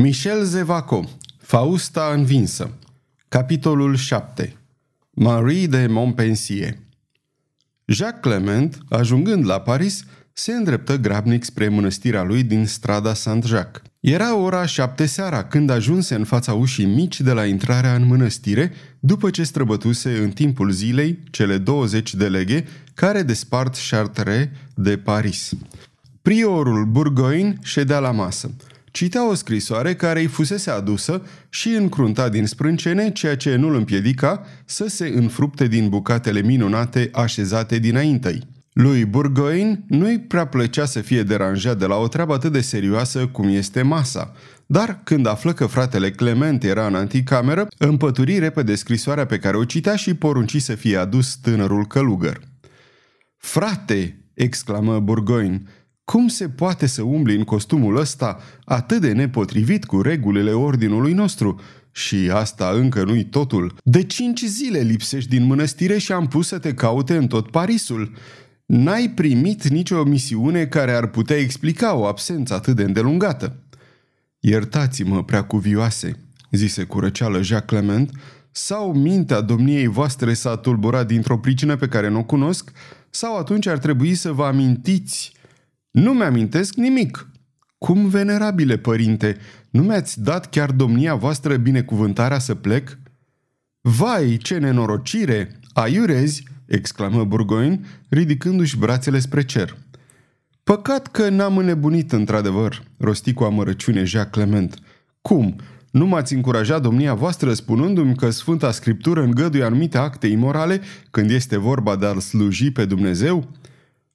Michel Zevaco, Fausta învinsă Capitolul 7 Marie de Montpensier Jacques Clement, ajungând la Paris, se îndreptă grabnic spre mănăstirea lui din strada Saint-Jacques. Era ora șapte seara când ajunse în fața ușii mici de la intrarea în mănăstire, după ce străbătuse în timpul zilei cele 20 de leghe care despart Chartres de Paris. Priorul Burgoyne ședea la masă. Citea o scrisoare care îi fusese adusă și încrunta din sprâncene, ceea ce nu îl împiedica să se înfrupte din bucatele minunate așezate dinaintei. Lui Burgoyne nu-i prea plăcea să fie deranjat de la o treabă atât de serioasă cum este masa, dar când află că fratele Clement era în anticameră, împături repede scrisoarea pe care o citea și porunci să fie adus tânărul călugăr. Frate!" exclamă Burgoyne, cum se poate să umbli în costumul ăsta atât de nepotrivit cu regulile ordinului nostru? Și asta încă nu-i totul. De cinci zile lipsești din mănăstire și am pus să te caute în tot Parisul. N-ai primit nicio misiune care ar putea explica o absență atât de îndelungată. Iertați-mă, prea cuvioase, zise cu răceală Jacques Clement, sau mintea domniei voastre s-a tulburat dintr-o pricină pe care nu o cunosc, sau atunci ar trebui să vă amintiți nu mi-amintesc nimic. Cum, venerabile părinte, nu mi-ați dat chiar domnia voastră binecuvântarea să plec? Vai, ce nenorocire! Aiurezi!" exclamă Burgoin, ridicându-și brațele spre cer. Păcat că n-am înnebunit într-adevăr, rosti cu amărăciune Jacques Clement. Cum? Nu m-ați încurajat domnia voastră spunându-mi că Sfânta Scriptură îngăduie anumite acte imorale când este vorba de a-L sluji pe Dumnezeu?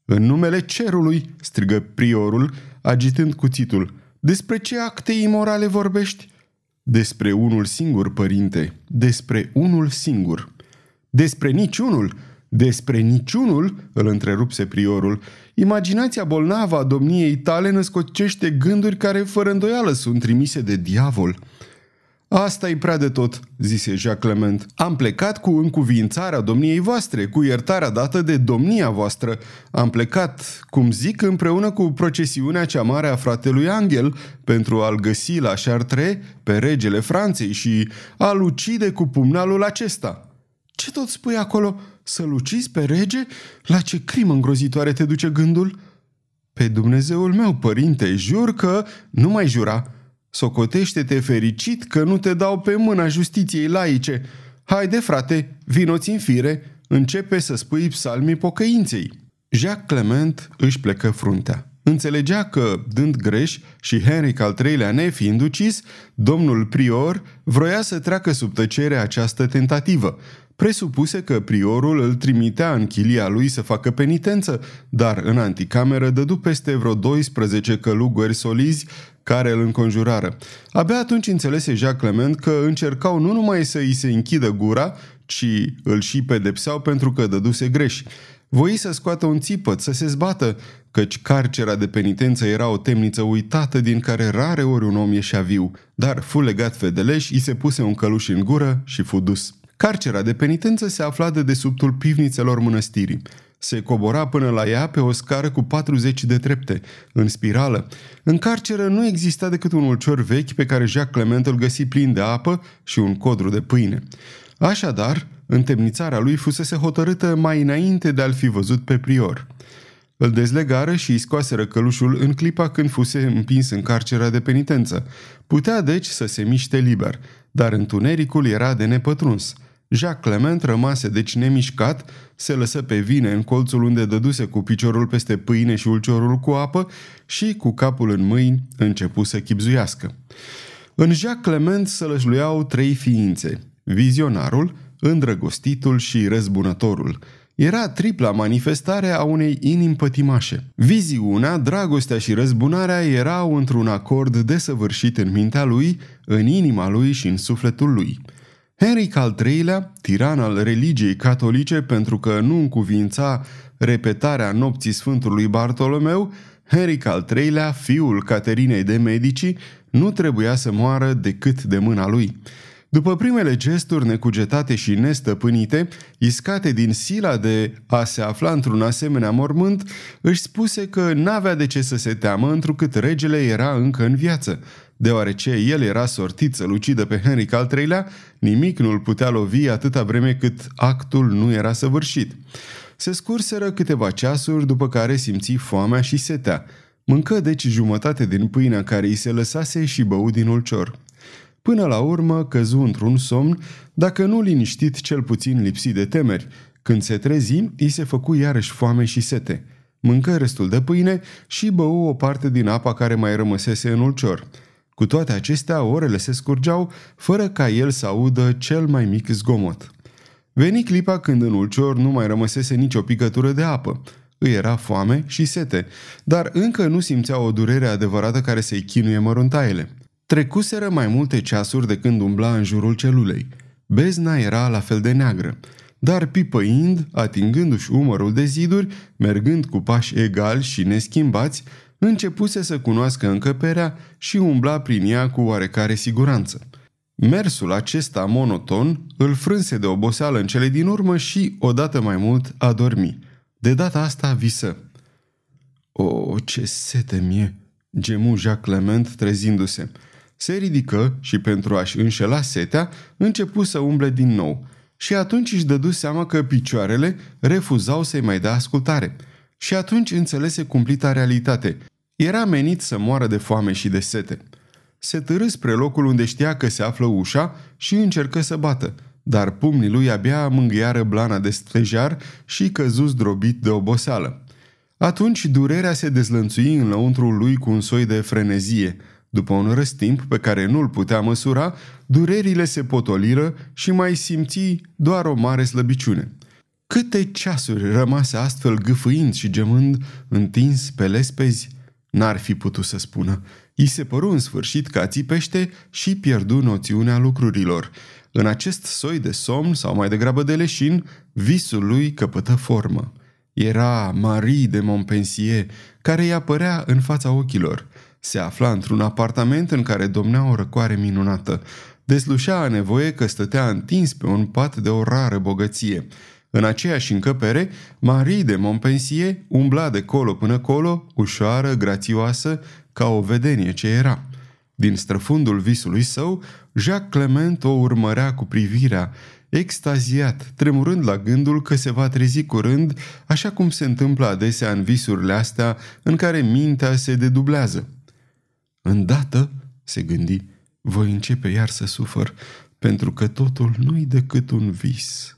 În numele cerului, strigă priorul, agitând cuțitul. Despre ce acte imorale vorbești? Despre unul singur, părinte, despre unul singur. Despre niciunul, despre niciunul, îl întrerupse priorul. Imaginația bolnavă a domniei tale născocește gânduri care fără îndoială sunt trimise de diavol. Asta e prea de tot, zise Jacques Clement. Am plecat cu încuvințarea domniei voastre, cu iertarea dată de domnia voastră. Am plecat, cum zic, împreună cu procesiunea cea mare a fratelui Angel pentru a-l găsi la Chartres pe regele Franței și a-l ucide cu pumnalul acesta. Ce tot spui acolo? Să-l ucizi pe rege? La ce crimă îngrozitoare te duce gândul? Pe Dumnezeul meu, părinte, jur că nu mai jura. Socotește-te fericit că nu te dau pe mâna justiției laice. Haide, frate, vinoți în fire, începe să spui psalmii pocăinței. Jacques Clement își plecă fruntea. Înțelegea că, dând greș și Henric al III-lea nefiind ucis, domnul prior vroia să treacă sub tăcere această tentativă. Presupuse că priorul îl trimitea în chilia lui să facă penitență, dar în anticameră dădu peste vreo 12 călugări solizi care îl înconjurară. Abia atunci înțelese Jacques Clement că încercau nu numai să îi se închidă gura, ci îl și pedepseau pentru că dăduse greș. Voi să scoată un țipăt, să se zbată, căci carcera de penitență era o temniță uitată din care rare ori un om ieșea viu, dar fu legat fedeleș, îi se puse un căluș în gură și fu dus. Carcera de penitență se afla de desubtul pivnițelor mănăstirii. Se cobora până la ea pe o scară cu 40 de trepte, în spirală. În carceră nu exista decât un ulcior vechi pe care Jacques Clement îl găsi plin de apă și un codru de pâine. Așadar, întemnițarea lui fusese hotărâtă mai înainte de a-l fi văzut pe prior. Îl dezlegară și îi scoaseră călușul în clipa când fuse împins în carcera de penitență. Putea deci să se miște liber, dar întunericul era de nepătruns – Jacques Clement rămase deci nemișcat, se lăsă pe vine în colțul unde dăduse cu piciorul peste pâine și ulciorul cu apă și, cu capul în mâini, începu să chipzuiască. În Jacques Clement sălășluiau trei ființe, vizionarul, îndrăgostitul și răzbunătorul. Era tripla manifestare a unei inimi pătimașe. Viziunea, dragostea și răzbunarea erau într-un acord desăvârșit în mintea lui, în inima lui și în sufletul lui – Henric al III-lea, tiran al religiei catolice pentru că nu încuvința repetarea nopții Sfântului Bartolomeu, Henric al III-lea, fiul Caterinei de Medici, nu trebuia să moară decât de mâna lui. După primele gesturi necugetate și nestăpânite, iscate din sila de a se afla într-un asemenea mormânt, își spuse că n-avea de ce să se teamă întrucât regele era încă în viață – Deoarece el era sortit să-l ucidă pe Henric al III-lea, nimic nu-l putea lovi atâta vreme cât actul nu era săvârșit. Se scurseră câteva ceasuri după care simți foamea și setea. Mâncă deci jumătate din pâinea care îi se lăsase și bău din ulcior. Până la urmă căzu într-un somn, dacă nu liniștit cel puțin lipsit de temeri. Când se trezi, îi se făcu iarăși foame și sete. Mâncă restul de pâine și bău o parte din apa care mai rămăsese în ulcior. Cu toate acestea, orele se scurgeau fără ca el să audă cel mai mic zgomot. Veni clipa când în ulcior nu mai rămăsese nicio picătură de apă. Îi era foame și sete, dar încă nu simțea o durere adevărată care să-i chinuie măruntaiele. Trecuseră mai multe ceasuri de când umbla în jurul celulei. Bezna era la fel de neagră, dar pipăind, atingându-și umărul de ziduri, mergând cu pași egali și neschimbați, începuse să cunoască încăperea și umbla prin ea cu oarecare siguranță. Mersul acesta monoton îl frânse de oboseală în cele din urmă și, odată mai mult, a dormi. De data asta visă. O, ce sete mie!" gemu Jacques Clement trezindu-se. Se ridică și pentru a-și înșela setea, începu să umble din nou. Și atunci își dădu seama că picioarele refuzau să-i mai dea ascultare. Și atunci înțelese cumplita realitate. Era menit să moară de foame și de sete. Se târâ spre locul unde știa că se află ușa și încercă să bată, dar pumnii lui abia mângâiară blana de stejar și căzu zdrobit de oboseală. Atunci durerea se dezlănțui în lăuntrul lui cu un soi de frenezie. După un răstimp pe care nu-l putea măsura, durerile se potoliră și mai simți doar o mare slăbiciune. Câte ceasuri rămase astfel gâfâind și gemând, întins pe lespezi, N-ar fi putut să spună. I se păru în sfârșit că țipește și pierdu noțiunea lucrurilor. În acest soi de somn, sau mai degrabă de leșin, visul lui căpătă formă. Era Marie de Montpensier, care îi apărea în fața ochilor. Se afla într-un apartament în care domnea o răcoare minunată. Deslușea a nevoie că stătea întins pe un pat de o rară bogăție – în aceeași încăpere, Marie de Montpensier umbla de colo până colo, ușoară, grațioasă, ca o vedenie ce era. Din străfundul visului său, Jacques Clement o urmărea cu privirea, extaziat, tremurând la gândul că se va trezi curând, așa cum se întâmplă adesea în visurile astea în care mintea se dedublează. Îndată, se gândi, voi începe iar să sufăr, pentru că totul nu-i decât un vis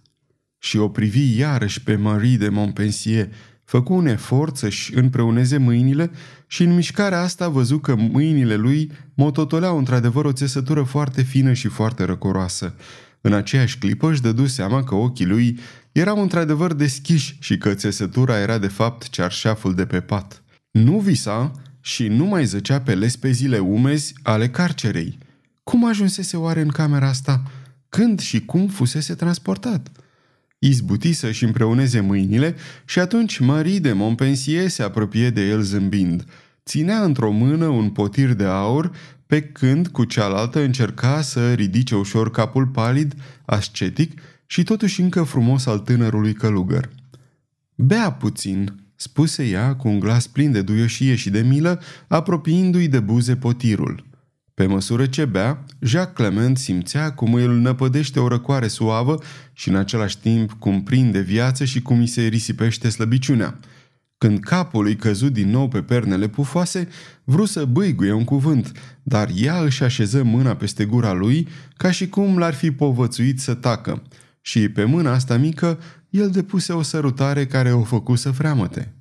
și o privi iarăși pe Marie de Montpensier, făcu un efort să-și împreuneze mâinile și în mișcarea asta văzu că mâinile lui mototoleau într-adevăr o țesătură foarte fină și foarte răcoroasă. În aceeași clipă își dădu seama că ochii lui erau într-adevăr deschiși și că țesătura era de fapt cearșaful de pe pat. Nu visa și nu mai zăcea pe lespezile umezi ale carcerei. Cum ajunsese oare în camera asta? Când și cum fusese transportat? Izbuti să-și împreuneze mâinile și atunci Marie de Montpensier se apropie de el zâmbind. Ținea într-o mână un potir de aur, pe când cu cealaltă încerca să ridice ușor capul palid, ascetic și totuși încă frumos al tânărului călugăr. Bea puțin, spuse ea cu un glas plin de duioșie și de milă, apropiindu-i de buze potirul. Pe măsură ce bea, Jacques Clement simțea cum îl năpădește o răcoare suavă și în același timp cum prinde viață și cum îi se risipește slăbiciunea. Când capul îi căzut din nou pe pernele pufoase, vrut să băiguie un cuvânt, dar ea își așeză mâna peste gura lui ca și cum l-ar fi povățuit să tacă. Și pe mâna asta mică, el depuse o sărutare care o făcu să freamăte.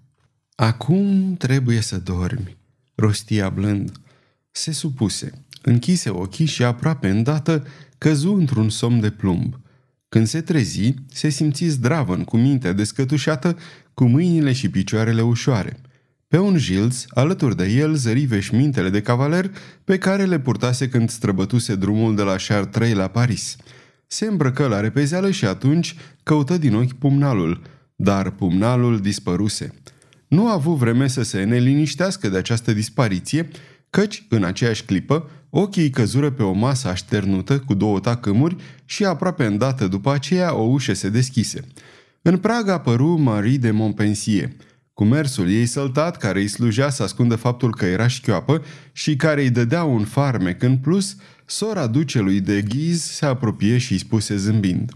Acum trebuie să dormi, rostia blând. Se supuse. Închise ochii și aproape îndată căzu într-un somn de plumb. Când se trezi, se simți zdravăn, cu mintea descătușată, cu mâinile și picioarele ușoare. Pe un jilț, alături de el, zări veșmintele de cavaler pe care le purtase când străbătuse drumul de la Chartres la Paris. Se îmbrăcă la repezeală și atunci căută din ochi pumnalul, dar pumnalul dispăruse. Nu a avut vreme să se neliniștească de această dispariție, căci, în aceeași clipă, ochii căzură pe o masă așternută cu două tacâmuri și aproape îndată după aceea o ușă se deschise. În prag apăru Marie de Montpensier. cu mersul ei săltat, care îi slujea să ascundă faptul că era șchioapă și care îi dădea un farmec în plus, sora ducelui de ghiz se apropie și îi spuse zâmbind.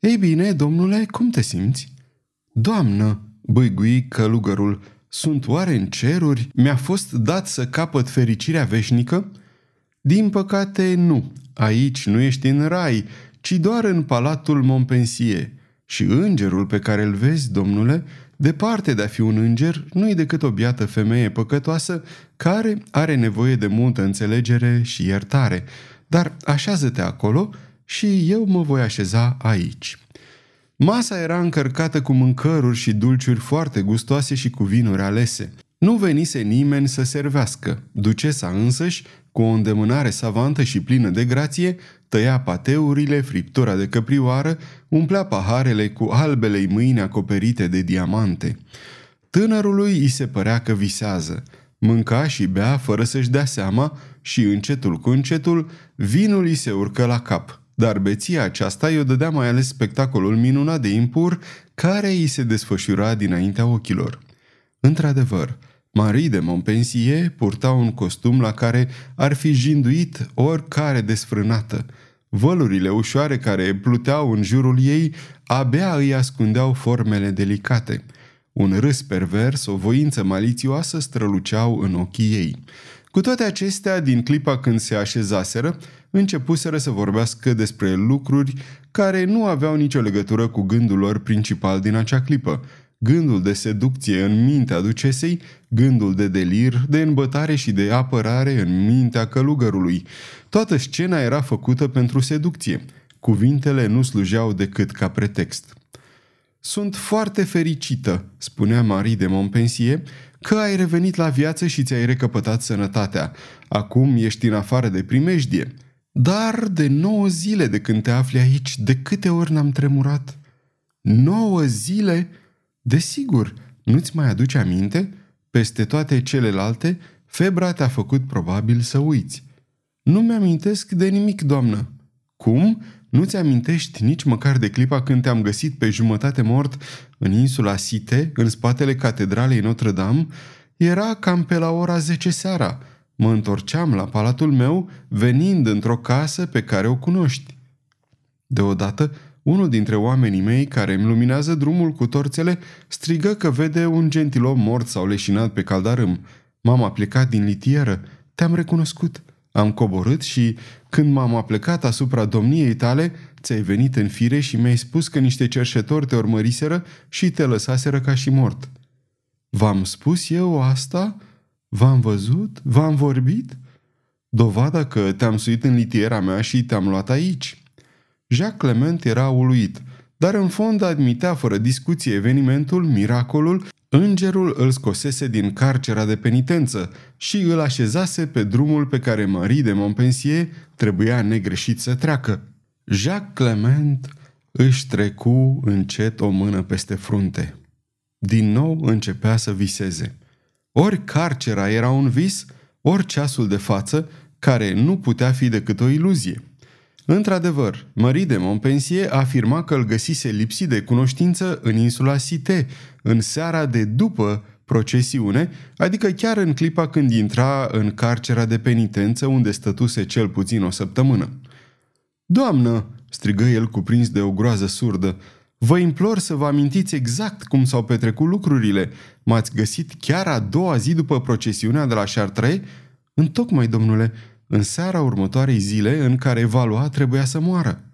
Ei bine, domnule, cum te simți?" Doamnă," băigui călugărul, sunt oare în ceruri? Mi-a fost dat să capăt fericirea veșnică?" Din păcate, nu. Aici nu ești în rai, ci doar în palatul Montpensier. Și îngerul pe care îl vezi, domnule, departe de a fi un înger, nu e decât o biată femeie păcătoasă care are nevoie de multă înțelegere și iertare. Dar așează-te acolo și eu mă voi așeza aici. Masa era încărcată cu mâncăruri și dulciuri foarte gustoase și cu vinuri alese. Nu venise nimeni să servească. Ducesa însăși, cu o îndemânare savantă și plină de grație, tăia pateurile, friptura de căprioară, umplea paharele cu albelei mâini acoperite de diamante. Tânărului îi se părea că visează. Mânca și bea fără să-și dea seama și încetul cu încetul vinul îi se urcă la cap – dar beția aceasta i-o dădea mai ales spectacolul minunat de impur care îi se desfășura dinaintea ochilor. Într-adevăr, Marie de Montpensier purta un costum la care ar fi jinduit oricare desfrânată. Vălurile ușoare care pluteau în jurul ei abia îi ascundeau formele delicate. Un râs pervers, o voință malițioasă străluceau în ochii ei. Cu toate acestea, din clipa când se așezaseră, începuseră să vorbească despre lucruri care nu aveau nicio legătură cu gândul lor principal din acea clipă, gândul de seducție în mintea ducesei, gândul de delir, de îmbătare și de apărare în mintea călugărului. Toată scena era făcută pentru seducție. Cuvintele nu slujeau decât ca pretext. Sunt foarte fericită, spunea Marie de Montpensier, că ai revenit la viață și ți-ai recăpătat sănătatea. Acum ești în afară de primejdie. Dar de nouă zile de când te afli aici, de câte ori n-am tremurat? Nouă zile? Desigur, nu-ți mai aduce aminte? Peste toate celelalte, febra te-a făcut probabil să uiți. Nu mi-amintesc de nimic, doamnă. Cum? Nu-ți amintești nici măcar de clipa când te-am găsit pe jumătate mort în insula Site, în spatele catedralei Notre-Dame? Era cam pe la ora 10 seara. Mă întorceam la palatul meu, venind într-o casă pe care o cunoști. Deodată, unul dintre oamenii mei care îmi luminează drumul cu torțele strigă că vede un gentilom mort sau leșinat pe caldarâm. M-am aplicat din litieră. Te-am recunoscut. Am coborât și, când m-am aplecat asupra domniei tale, ți-ai venit în fire și mi-ai spus că niște cerșetori te urmăriseră și te lăsaseră ca și mort. V-am spus eu asta?" V-am văzut? V-am vorbit? Dovada că te-am suit în litiera mea și te-am luat aici. Jacques Clement era uluit, dar în fond admitea fără discuție evenimentul, miracolul, îngerul îl scosese din carcera de penitență și îl așezase pe drumul pe care Marie de Montpensier trebuia negreșit să treacă. Jacques Clement își trecu încet o mână peste frunte. Din nou începea să viseze. Ori carcera era un vis, ori ceasul de față, care nu putea fi decât o iluzie. Într-adevăr, Marie de Montpensier afirma că îl găsise lipsit de cunoștință în insula Cité, în seara de după procesiune, adică chiar în clipa când intra în carcera de penitență unde stătuse cel puțin o săptămână. Doamnă!" strigă el cuprins de o groază surdă. Vă implor să vă amintiți exact cum s-au petrecut lucrurile. M-ați găsit chiar a doua zi după procesiunea de la Chartres? Întocmai, domnule, în seara următoarei zile în care Valois trebuia să moară.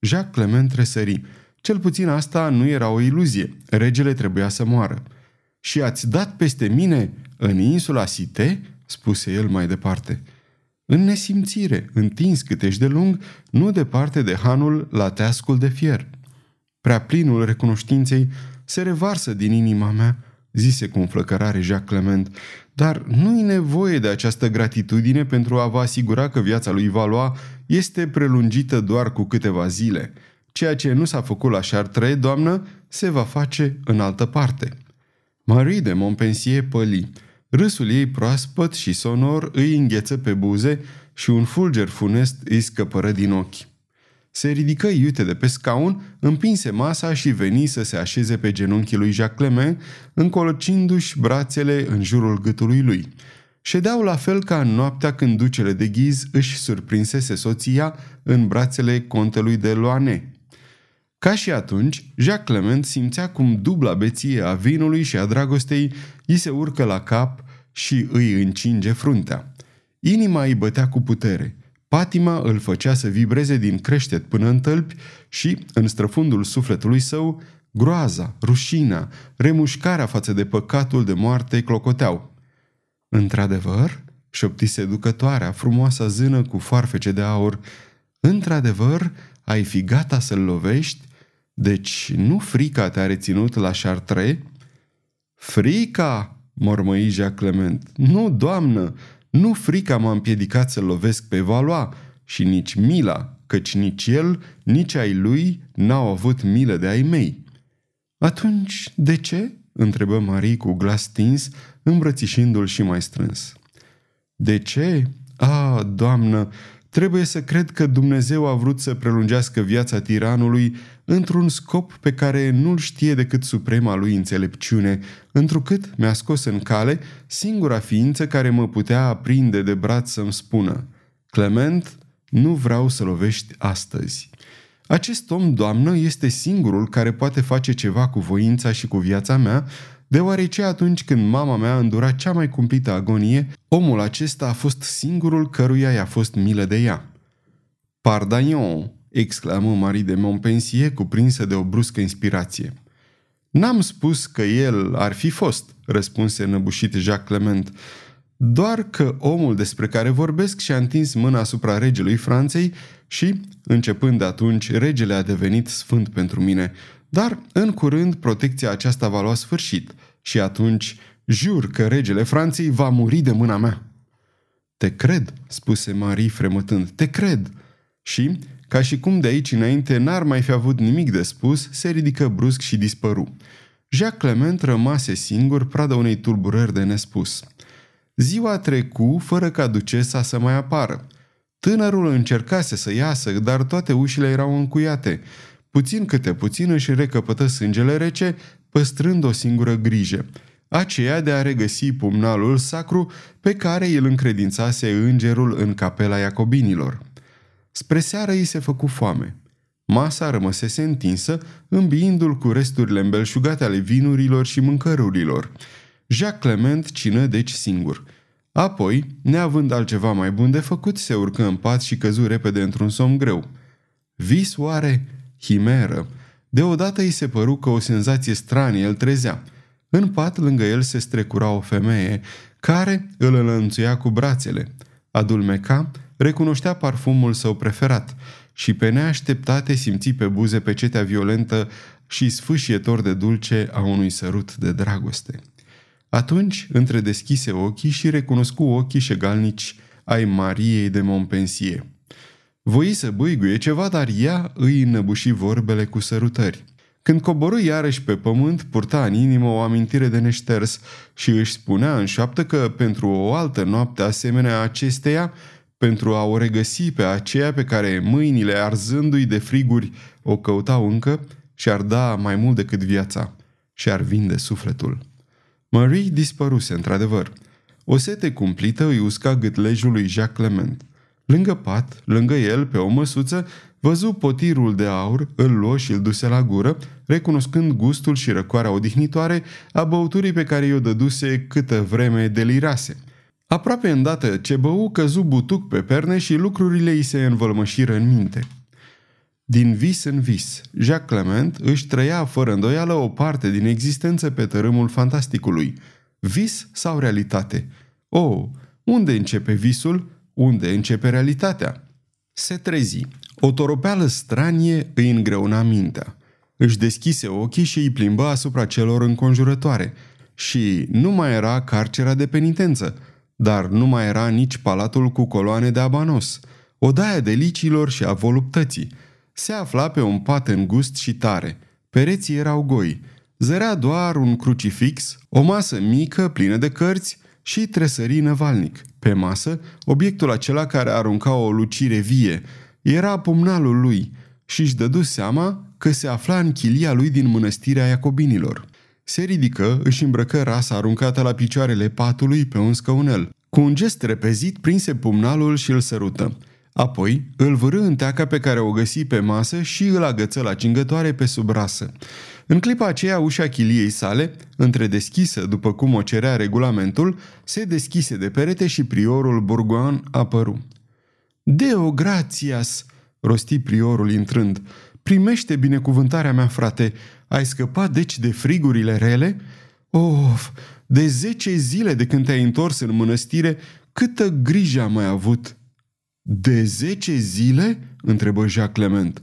Jacques Clement tresări. Cel puțin asta nu era o iluzie. Regele trebuia să moară. Și ați dat peste mine în insula Site? spuse el mai departe. În nesimțire, întins câtești de lung, nu departe de hanul la teascul de fier. Prea plinul recunoștinței se revarsă din inima mea, zise cu înflăcărare Jacques Clement, dar nu-i nevoie de această gratitudine pentru a vă asigura că viața lui Valois este prelungită doar cu câteva zile. Ceea ce nu s-a făcut la Chartres, doamnă, se va face în altă parte. Marie de Montpensier păli. Râsul ei proaspăt și sonor îi îngheță pe buze și un fulger funest îi scăpără din ochi. Se ridică iute de pe scaun, împinse masa și veni să se așeze pe genunchii lui Jacques Clement, încolocindu-și brațele în jurul gâtului lui. Ședeau la fel ca în noaptea când ducele de ghiz își surprinsese soția în brațele contelui de Loane. Ca și atunci, Jacques Clement simțea cum dubla beție a vinului și a dragostei îi se urcă la cap și îi încinge fruntea. Inima îi bătea cu putere. Patima îl făcea să vibreze din creștet până în tălpi și, în străfundul sufletului său, groaza, rușina, remușcarea față de păcatul de moarte clocoteau. Într-adevăr, șopti seducătoarea, frumoasa zână cu foarfece de aur, într-adevăr, ai fi gata să-l lovești? Deci nu frica te-a reținut la Chartres? Frica, mormăi Jacques Clement. Nu, doamnă, nu frica m-a împiedicat să lovesc pe Valois și nici mila, căci nici el, nici ai lui n-au avut milă de ai mei. Atunci, de ce? întrebă Marie cu glas stins, îmbrățișându-l și mai strâns. De ce? A, doamnă, trebuie să cred că Dumnezeu a vrut să prelungească viața tiranului într-un scop pe care nu-l știe decât suprema lui înțelepciune, întrucât mi-a scos în cale singura ființă care mă putea aprinde de braț să-mi spună Clement, nu vreau să lovești astăzi. Acest om, doamnă, este singurul care poate face ceva cu voința și cu viața mea, deoarece atunci când mama mea îndura cea mai cumplită agonie, omul acesta a fost singurul căruia i-a fost milă de ea. Pardagnon, exclamă Marie de Montpensier cuprinsă de o bruscă inspirație. N-am spus că el ar fi fost, răspunse năbușit Jacques Clement, doar că omul despre care vorbesc și-a întins mâna asupra regelui Franței și, începând de atunci, regele a devenit sfânt pentru mine. Dar, în curând, protecția aceasta va lua sfârșit și atunci jur că regele Franței va muri de mâna mea. Te cred, spuse Marie fremătând, te cred. Și, ca și cum de aici înainte n-ar mai fi avut nimic de spus, se ridică brusc și dispăru. Jacques Clement rămase singur, prada unei tulburări de nespus. Ziua trecu fără ca ducesa să mai apară. Tânărul încercase să iasă, dar toate ușile erau încuiate. Puțin câte puțin își recăpătă sângele rece, păstrând o singură grijă, aceea de a regăsi pumnalul sacru pe care îl încredințase îngerul în capela iacobinilor. Spre seară îi se făcu foame. Masa rămăsese întinsă, îmbiindu-l cu resturile îmbelșugate ale vinurilor și mâncărurilor. Jacques Clement cină deci singur. Apoi, neavând altceva mai bun de făcut, se urcă în pat și căzu repede într-un somn greu. Vis oare? Himeră. Deodată îi se păru că o senzație stranie îl trezea. În pat, lângă el, se strecura o femeie, care îl înlănțuia cu brațele. Adulmeca, recunoștea parfumul său preferat și pe neașteptate simți pe buze pecetea violentă și sfâșietor de dulce a unui sărut de dragoste. Atunci întredeschise ochii și recunoscu ochii șegalnici ai Mariei de Montpensier. Voi să băiguie ceva, dar ea îi înăbuși vorbele cu sărutări. Când coborâ iarăși pe pământ, purta în inimă o amintire de neșters și își spunea în șoaptă că pentru o altă noapte asemenea acesteia pentru a o regăsi pe aceea pe care mâinile arzându-i de friguri o căutau încă și ar da mai mult decât viața și ar vinde sufletul. Marie dispăruse, într-adevăr. O sete cumplită îi usca gâtlejul lui Jacques Clement. Lângă pat, lângă el, pe o măsuță, văzu potirul de aur, îl luă și îl duse la gură, recunoscând gustul și răcoarea odihnitoare a băuturii pe care i-o dăduse câtă vreme delirase – Aproape îndată ce bău, căzu butuc pe perne și lucrurile îi se învălmășiră în minte. Din vis în vis, Jacques Clement își trăia fără îndoială o parte din existență pe tărâmul fantasticului. Vis sau realitate? Oh, unde începe visul? Unde începe realitatea? Se trezi. O toropeală stranie îi îngreuna mintea. Își deschise ochii și îi plimbă asupra celor înconjurătoare. Și nu mai era carcera de penitență – dar nu mai era nici palatul cu coloane de abanos, odaia delicilor și a voluptății. Se afla pe un pat îngust și tare. Pereții erau goi. Zărea doar un crucifix, o masă mică plină de cărți și tresării năvalnic. Pe masă, obiectul acela care arunca o lucire vie. Era pumnalul lui – și își dădu seama că se afla în chilia lui din mănăstirea Iacobinilor. Se ridică, își îmbrăcă rasa aruncată la picioarele patului pe un scăunel. Cu un gest repezit, prinse pumnalul și îl sărută. Apoi îl vârâ în teaca pe care o găsi pe masă și îl agăță la cingătoare pe sub rasă. În clipa aceea, ușa chiliei sale, întredeschisă după cum o cerea regulamentul, se deschise de perete și priorul Burgoan apăru. Deo gratias, rosti priorul intrând. Primește binecuvântarea mea, frate. Ai scăpat deci de frigurile rele? Of, de zece zile de când te-ai întors în mănăstire, câtă grijă am mai avut!" De zece zile?" întrebă Jacques Clement.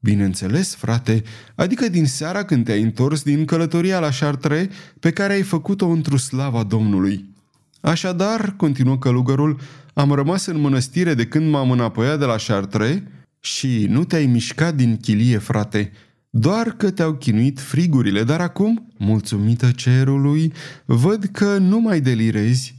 Bineînțeles, frate, adică din seara când te-ai întors din călătoria la Chartres pe care ai făcut-o într-o slava Domnului. Așadar, continuă călugărul, am rămas în mănăstire de când m-am înapoiat de la Chartres și nu te-ai mișcat din chilie, frate, doar că te-au chinuit frigurile, dar acum, mulțumită cerului, văd că nu mai delirezi.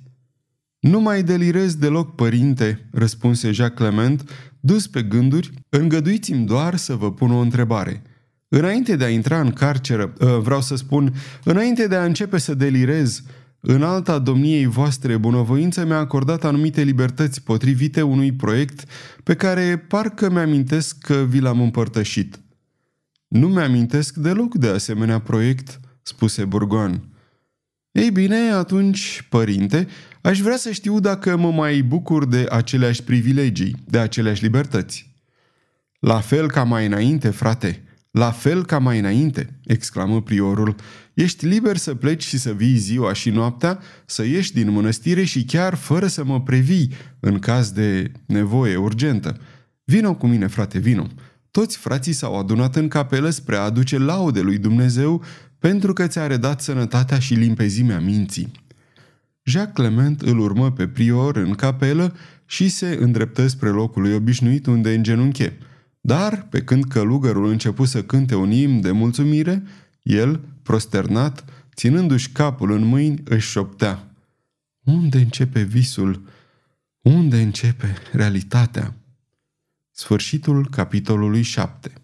Nu mai delirez deloc, părinte, răspunse Jacques Clement, dus pe gânduri, îngăduiți-mi doar să vă pun o întrebare. Înainte de a intra în carceră, ă, vreau să spun, înainte de a începe să delirez, în alta domniei voastre bunăvoință mi-a acordat anumite libertăți potrivite unui proiect pe care parcă mi-amintesc că vi l-am împărtășit. Nu mi-amintesc deloc de asemenea proiect, spuse Burgoan. Ei bine, atunci, părinte, aș vrea să știu dacă mă mai bucur de aceleași privilegii, de aceleași libertăți. La fel ca mai înainte, frate, la fel ca mai înainte, exclamă priorul, ești liber să pleci și să vii ziua și noaptea, să ieși din mănăstire și chiar fără să mă previi în caz de nevoie urgentă. Vino cu mine, frate, vino. Toți frații s-au adunat în capelă spre a aduce laude lui Dumnezeu pentru că ți-a redat sănătatea și limpezimea minții. Jacques Clement îl urmă pe prior în capelă și se îndreptă spre locul lui obișnuit unde îngenunche. Dar, pe când călugărul început să cânte un imn de mulțumire, el, prosternat, ținându-și capul în mâini, își șoptea. Unde începe visul? Unde începe realitatea? Sfârșitul capitolului 7